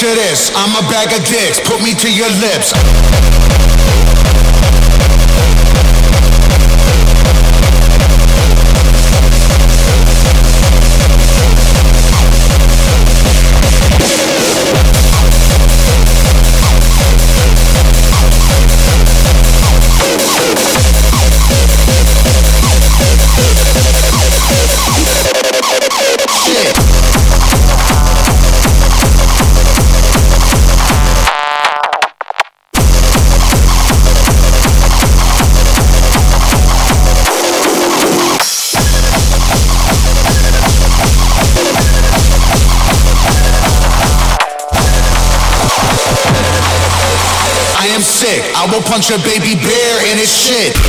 Picture this, I'm a bag of dicks, put me to your lips. A Baby Bear in his shit.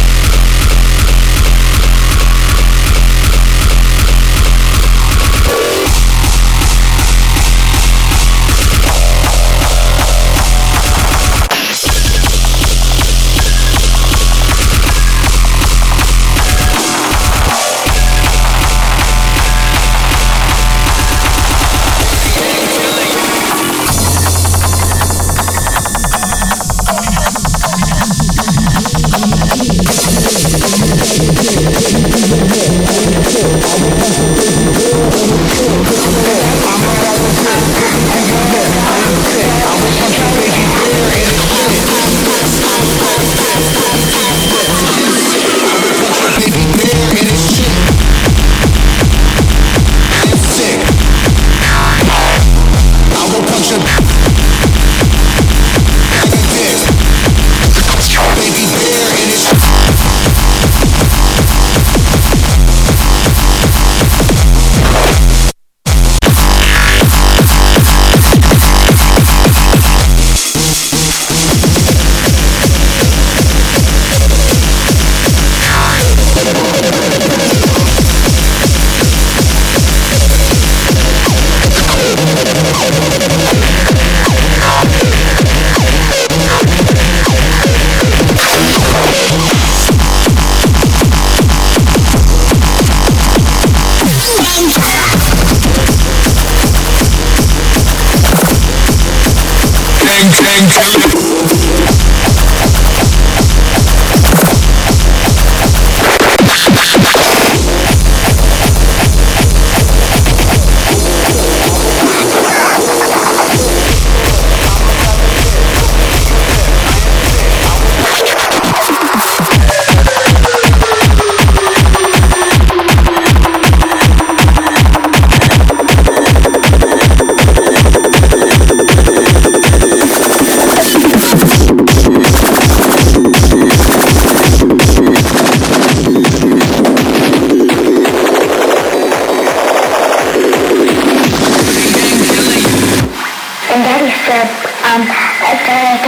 Said, um, that there,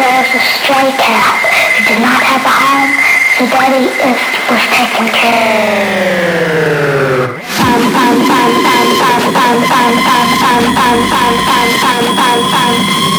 there's a stray cat who did not have a home, so Daddy is, was taken care of. Um, um, um, um, um, um, um, um, um, um, um, um, um, um, um, um, um,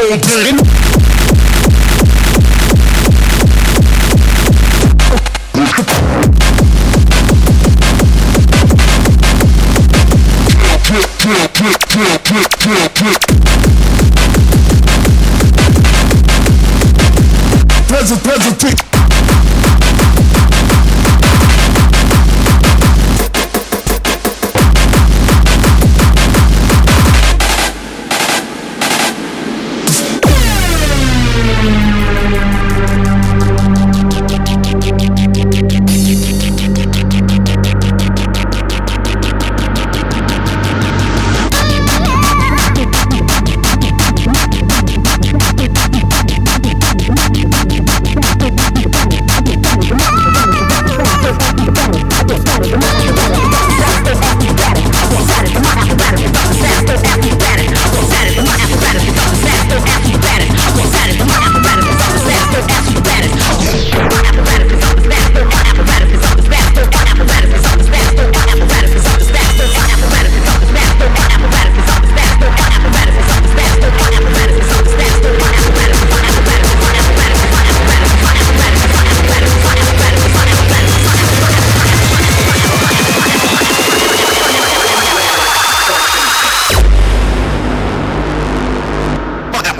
road,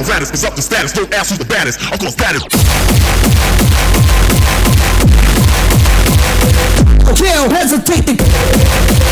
sex drive is like a monster. It'll go anywhere, crush anything. You will be so lean and vascular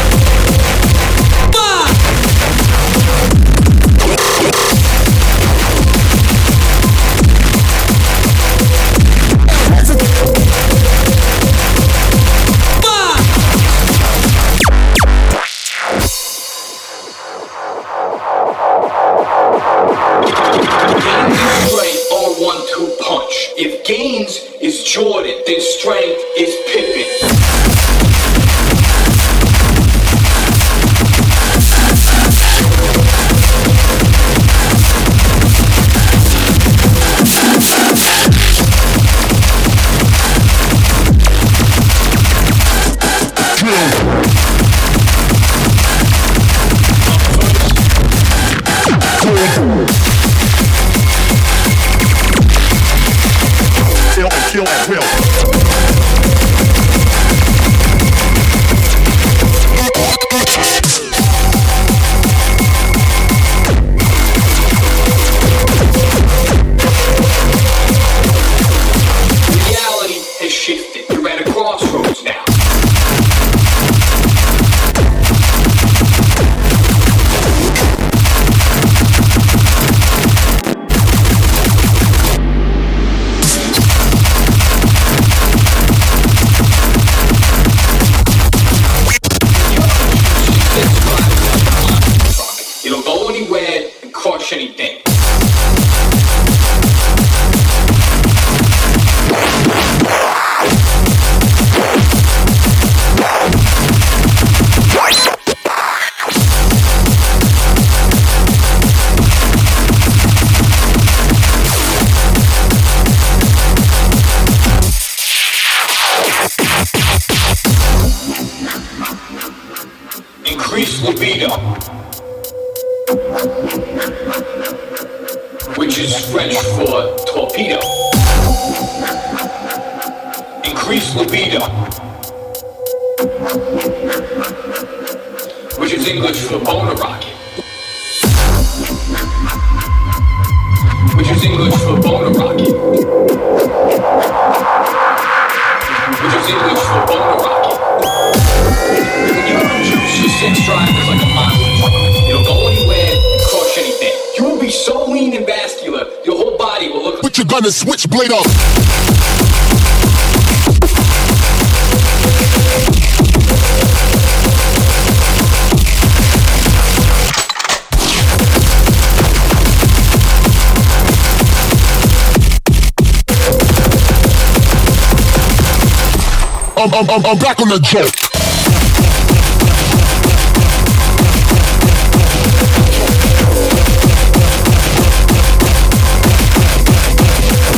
I'm, I'm, I'm, I'm back on the joke.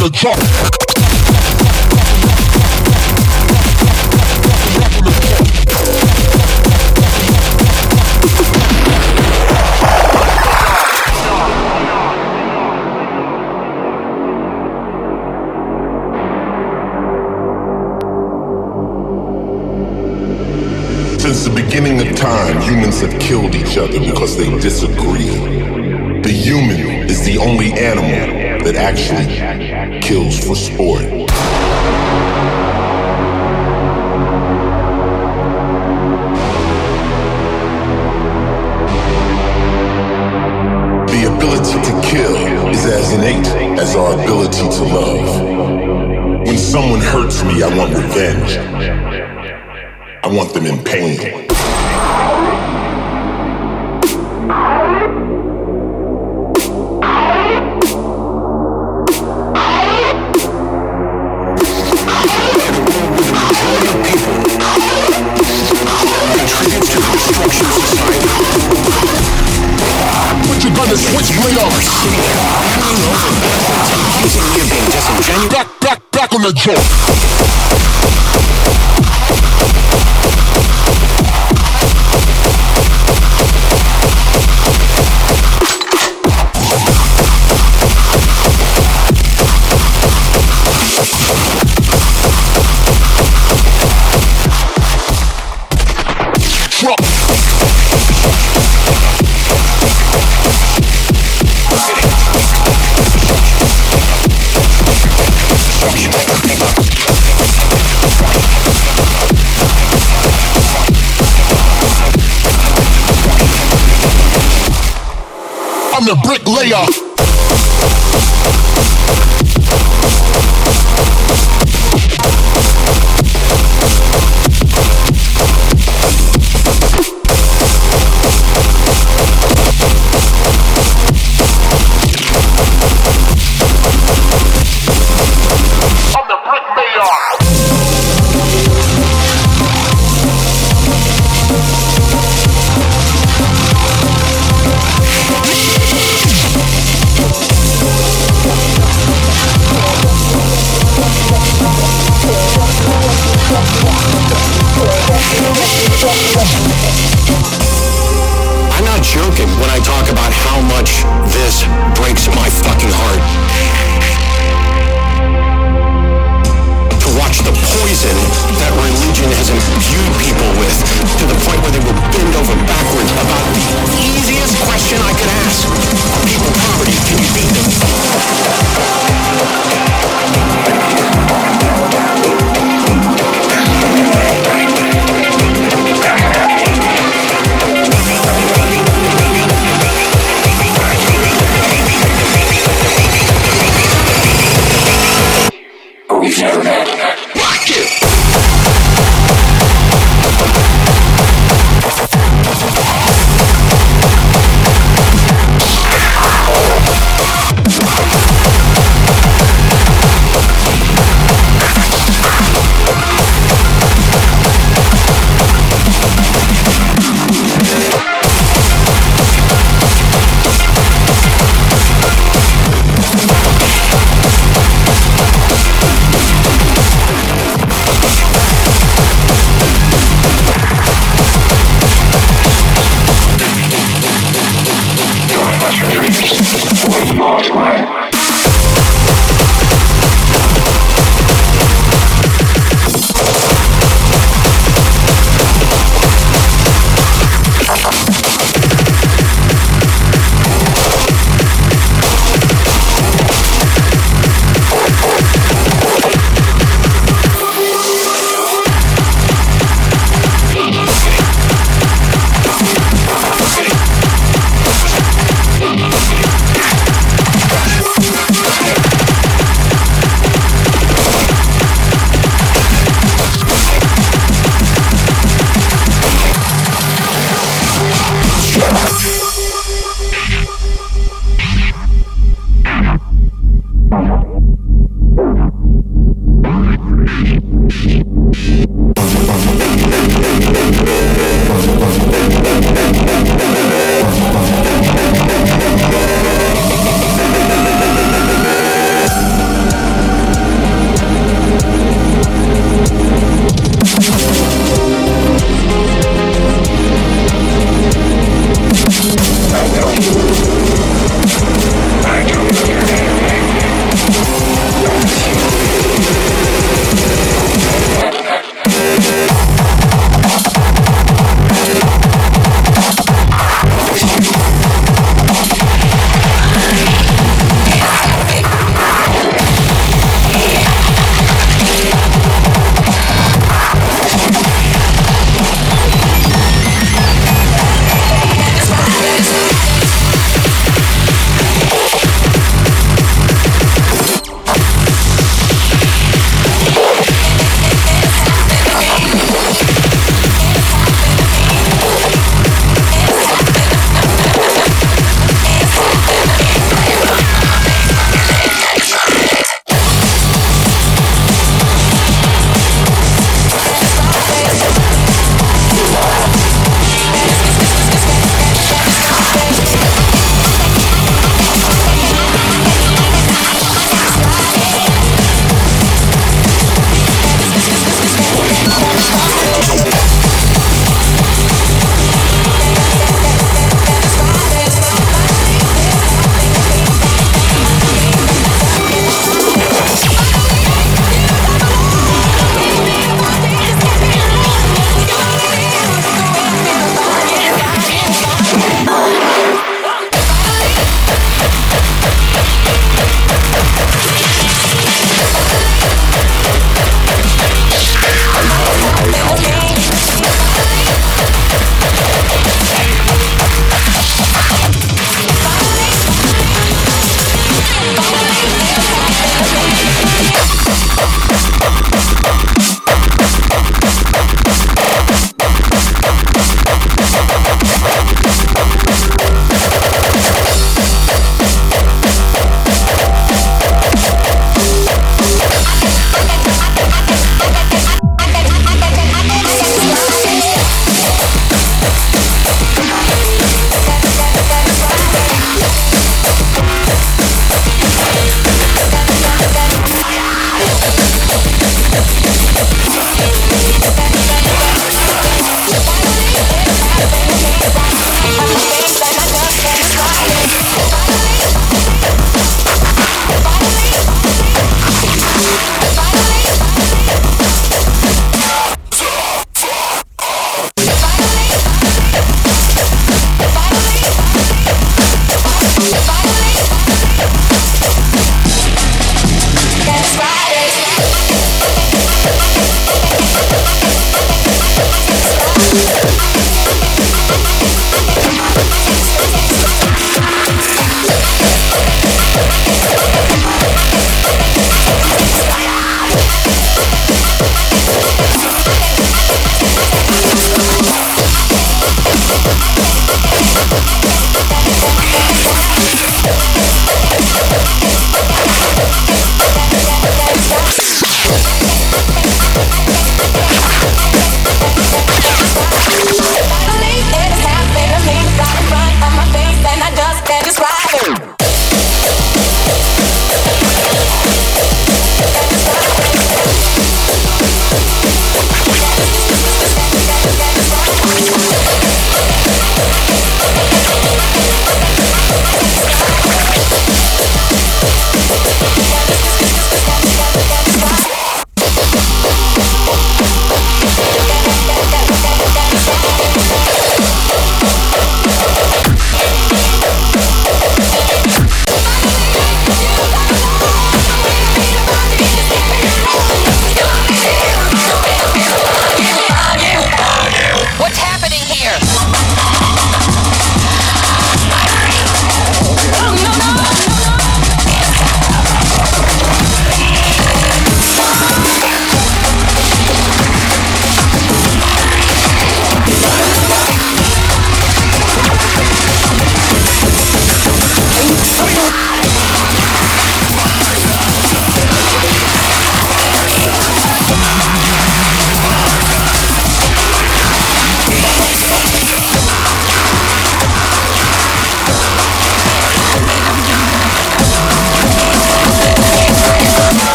The joke. Actually kills for sport. The ability to kill is as innate as our ability to love. When someone hurts me, I want revenge. I want them in pain. On the joint.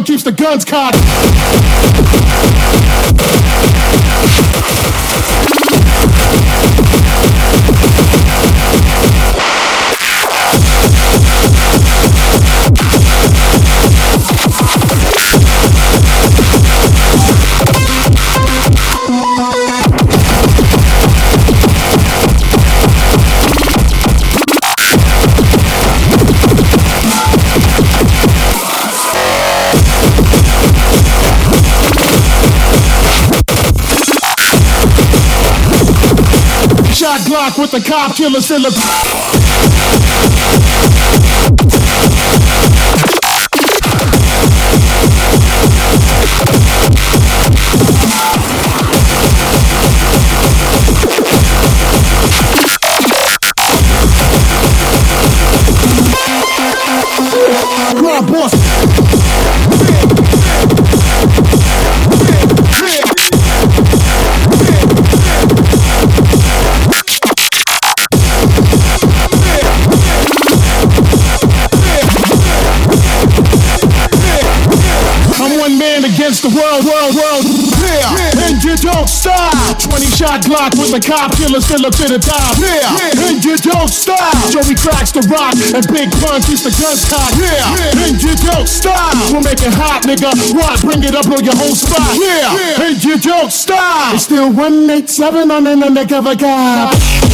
Keeps the guns cocked. The cop killer still a. don't stop. 20 shot Glock with the cop killer still up to the top. Yeah, yeah. and you don't stop. Joey cracks the rock and Big Pun keeps the guns cocked. Yeah, yeah. and you don't stop. We'll make it hot, nigga. What? Bring it up on your whole spot. Yeah, and you don't stop. It's still 187 on an undercover cop.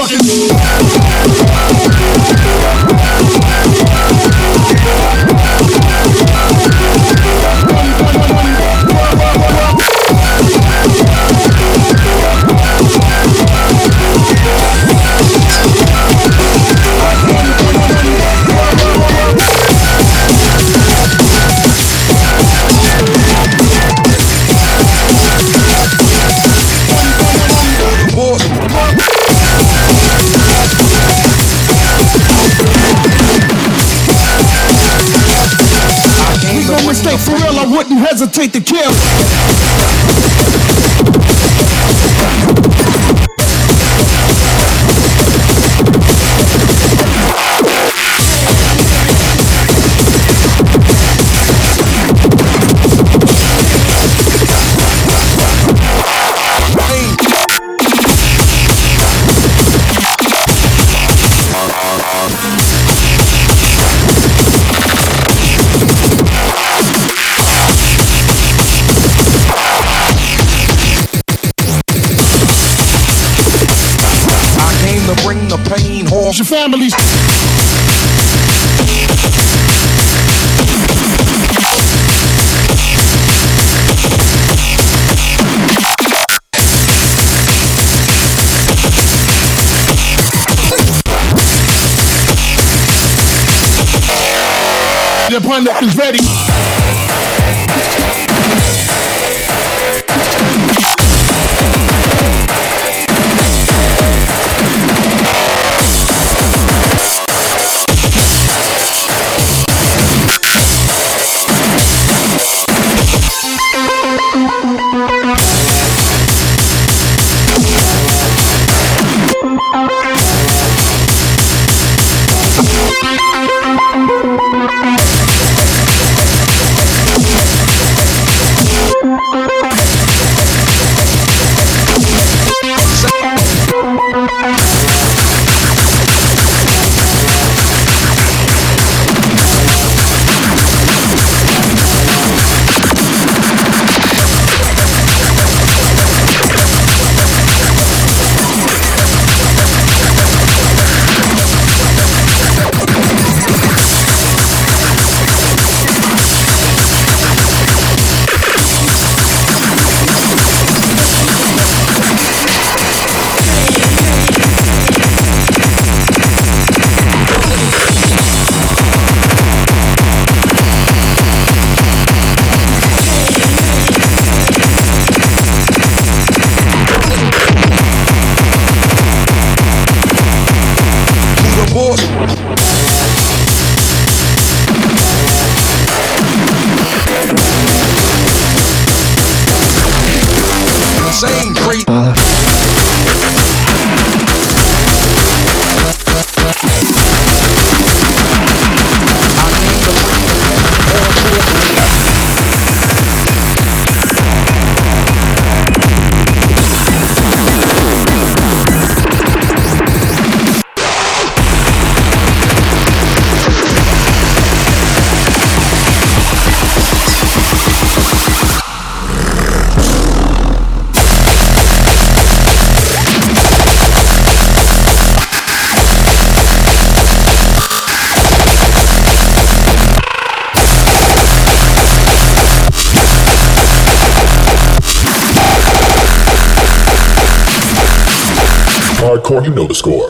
motherfucking. Families. The pundit is ready. You know the score.